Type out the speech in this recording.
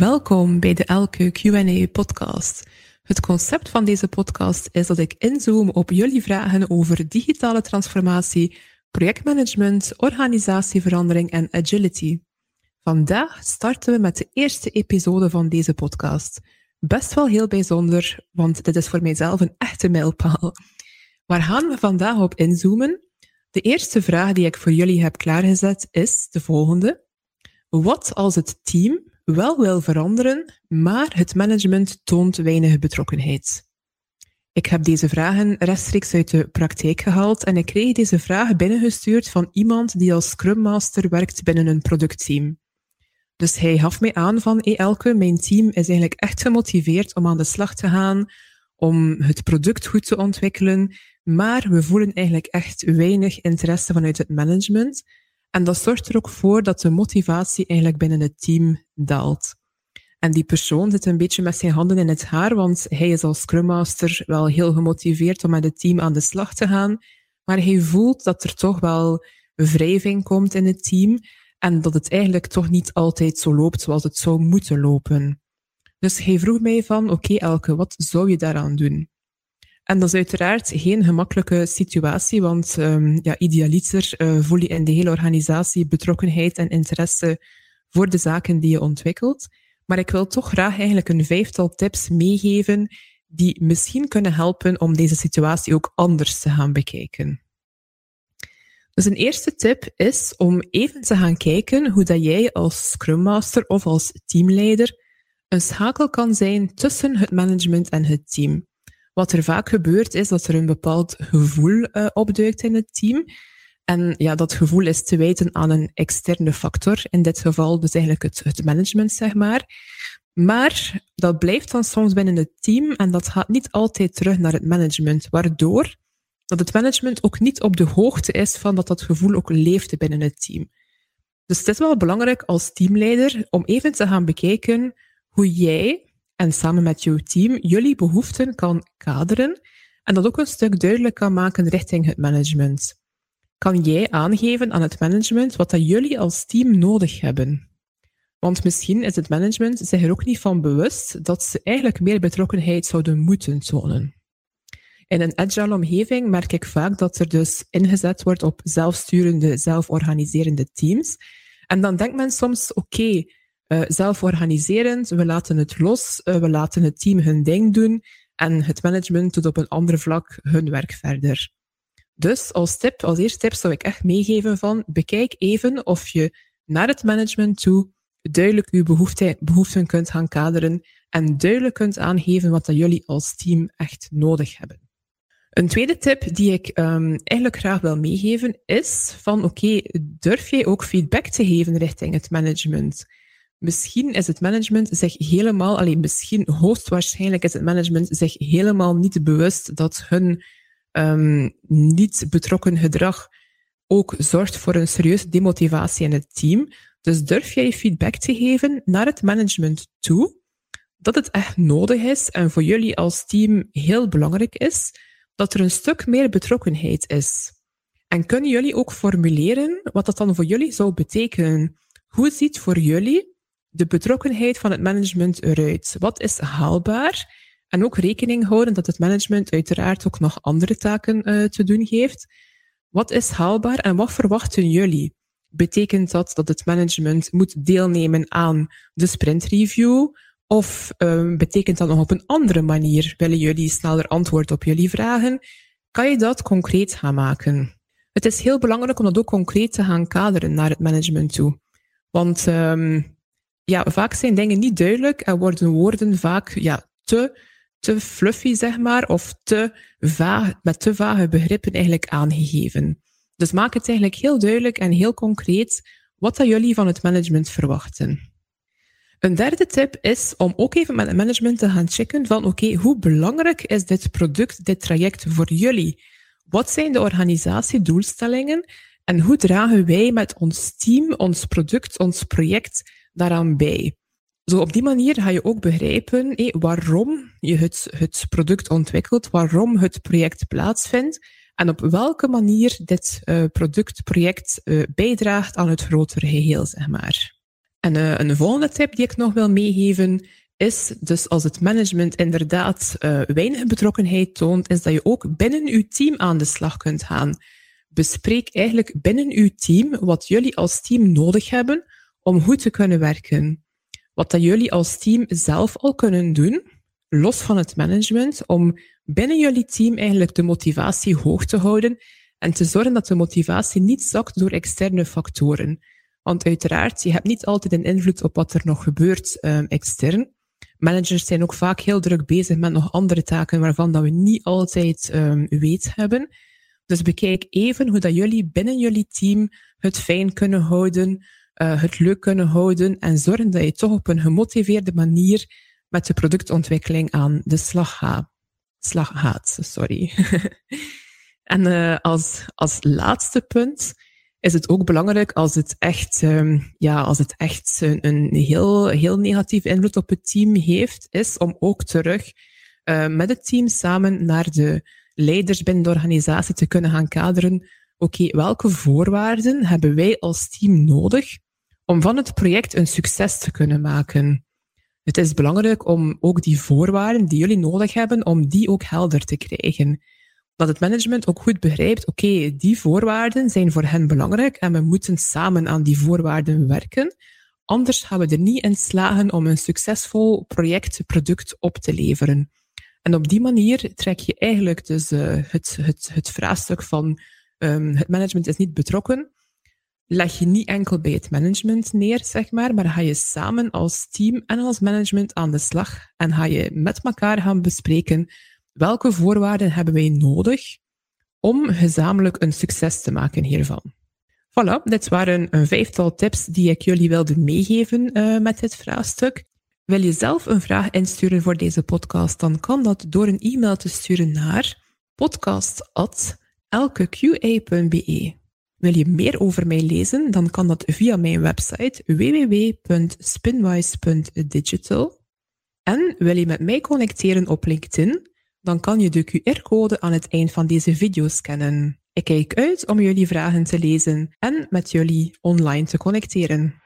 Welkom bij de Elke Q&A podcast. Het concept van deze podcast is dat ik inzoom op jullie vragen over digitale transformatie, projectmanagement, organisatieverandering en agility. Vandaag starten we met de eerste episode van deze podcast. Best wel heel bijzonder, want dit is voor mijzelf een echte mijlpaal. Waar gaan we vandaag op inzoomen? De eerste vraag die ik voor jullie heb klaargezet is de volgende. Wat als het team wel wil veranderen, maar het management toont weinig betrokkenheid? Ik heb deze vragen rechtstreeks uit de praktijk gehaald en ik kreeg deze vragen binnengestuurd van iemand die als Scrum Master werkt binnen een productteam. Dus hij gaf mij aan van, hey Elke, mijn team is eigenlijk echt gemotiveerd om aan de slag te gaan, om het product goed te ontwikkelen, maar we voelen eigenlijk echt weinig interesse vanuit het management. En dat zorgt er ook voor dat de motivatie eigenlijk binnen het team daalt. En die persoon zit een beetje met zijn handen in het haar, want hij is als Scrum Master wel heel gemotiveerd om met het team aan de slag te gaan. Maar hij voelt dat er toch wel wrijving komt in het team en dat het eigenlijk toch niet altijd zo loopt zoals het zou moeten lopen. Dus hij vroeg mij van, oké Elke, wat zou je daaraan doen? En dat is uiteraard geen gemakkelijke situatie, want um, ja, idealiter uh, voel je in de hele organisatie betrokkenheid en interesse voor de zaken die je ontwikkelt. Maar ik wil toch graag eigenlijk een vijftal tips meegeven die misschien kunnen helpen om deze situatie ook anders te gaan bekijken. Dus een eerste tip is om even te gaan kijken hoe dat jij als Scrum Master of als teamleider een schakel kan zijn tussen het management en het team. Wat er vaak gebeurt is dat er een bepaald gevoel uh, opduikt in het team. En ja, dat gevoel is te wijten aan een externe factor, in dit geval dus eigenlijk het, het management, zeg maar. Maar dat blijft dan soms binnen het team en dat gaat niet altijd terug naar het management, waardoor dat het management ook niet op de hoogte is van dat dat gevoel ook leeft binnen het team. Dus het is wel belangrijk als teamleider om even te gaan bekijken hoe jij en samen met jouw team jullie behoeften kan kaderen en dat ook een stuk duidelijk kan maken richting het management. Kan jij aangeven aan het management wat dat jullie als team nodig hebben? Want misschien is het management zich er ook niet van bewust dat ze eigenlijk meer betrokkenheid zouden moeten tonen. In een agile omgeving merk ik vaak dat er dus ingezet wordt op zelfsturende, zelforganiserende teams. En dan denkt men soms, oké, uh, zelforganiserend, we laten het los, uh, we laten het team hun ding doen en het management doet op een ander vlak hun werk verder. Dus als tip, als eerste tip zou ik echt meegeven van bekijk even of je naar het management toe duidelijk uw behoefte, behoeften kunt gaan kaderen en duidelijk kunt aangeven wat dat jullie als team echt nodig hebben. Een tweede tip die ik um, eigenlijk graag wil meegeven is van oké, durf jij ook feedback te geven richting het management? Misschien is het management zich helemaal, alleen misschien hoogstwaarschijnlijk is het management zich helemaal niet bewust dat hun um, niet betrokken gedrag ook zorgt voor een serieuze demotivatie in het team. Dus durf jij feedback te geven naar het management toe, dat het echt nodig is en voor jullie als team heel belangrijk is, dat er een stuk meer betrokkenheid is. En kunnen jullie ook formuleren wat dat dan voor jullie zou betekenen? Hoe ziet voor jullie de betrokkenheid van het management eruit? Wat is haalbaar? En ook rekening houden dat het management uiteraard ook nog andere taken uh, te doen heeft. Wat is haalbaar en wat verwachten jullie? Betekent dat dat het management moet deelnemen aan de sprintreview? Of um, betekent dat nog op een andere manier? Willen jullie sneller antwoord op jullie vragen? Kan je dat concreet gaan maken? Het is heel belangrijk om dat ook concreet te gaan kaderen naar het management toe. Want um, ja, vaak zijn dingen niet duidelijk en worden woorden vaak ja, te, te fluffy, zeg maar, of te vaag, met te vage begrippen eigenlijk aangegeven. Dus maak het eigenlijk heel duidelijk en heel concreet wat dat jullie van het management verwachten. Een derde tip is om ook even met het management te gaan checken van oké, hoe belangrijk is dit product, dit traject voor jullie? Wat zijn de organisatiedoelstellingen en hoe dragen wij met ons team, ons product, ons project daaraan bij? Zo op die manier ga je ook begrijpen waarom je het, het product ontwikkelt, waarom het project plaatsvindt en op welke manier dit uh, product, project uh, bijdraagt aan het grotere geheel, zeg maar. En uh, een volgende tip die ik nog wil meegeven is dus als het management inderdaad weinig betrokkenheid toont, is dat je ook binnen uw team aan de slag kunt gaan. Bespreek eigenlijk binnen uw team wat jullie als team nodig hebben om goed te kunnen werken. Wat dat jullie als team zelf al kunnen doen, los van het management, om binnen jullie team eigenlijk de motivatie hoog te houden en te zorgen dat de motivatie niet zakt door externe factoren. Want uiteraard, je hebt niet altijd een invloed op wat er nog gebeurt um, extern. Managers zijn ook vaak heel druk bezig met nog andere taken waarvan dat we niet altijd um, weet hebben. Dus bekijk even hoe dat jullie binnen jullie team het fijn kunnen houden, uh, het leuk kunnen houden en zorgen dat je toch op een gemotiveerde manier met de productontwikkeling aan de slag gaat. Slag gaat, sorry. en uh, als, als laatste punt is het ook belangrijk als het echt, um, ja, als het echt een, heel, heel negatieve invloed op het team heeft, is om ook terug uh, met het team samen naar de leiders binnen de organisatie te kunnen gaan kaderen. Oké, welke voorwaarden hebben wij als team nodig om van het project een succes te kunnen maken? Het is belangrijk om ook die voorwaarden die jullie nodig hebben, om die ook helder te krijgen dat het management ook goed begrijpt, oké, die voorwaarden zijn voor hen belangrijk en we moeten samen aan die voorwaarden werken. Anders gaan we er niet in slagen om een succesvol project, product op te leveren. En op die manier trek je eigenlijk dus uh, het, het, het vraagstuk van um, het management is niet betrokken, leg je niet enkel bij het management neer, zeg maar, maar ga je samen als team en als management aan de slag en ga je met elkaar gaan bespreken Welke voorwaarden hebben wij nodig om gezamenlijk een succes te maken hiervan? Voilà, dit waren een vijftal tips die ik jullie wilde meegeven uh, met dit vraagstuk. Wil je zelf een vraag insturen voor deze podcast, dan kan dat door een e-mail te sturen naar podcast.elkeqa.be. Wil je meer over mij lezen, dan kan dat via mijn website www.spinwise.digital. En wil je met mij connecteren op LinkedIn, dan kan je de QR-code aan het eind van deze video scannen. Ik kijk uit om jullie vragen te lezen en met jullie online te connecteren.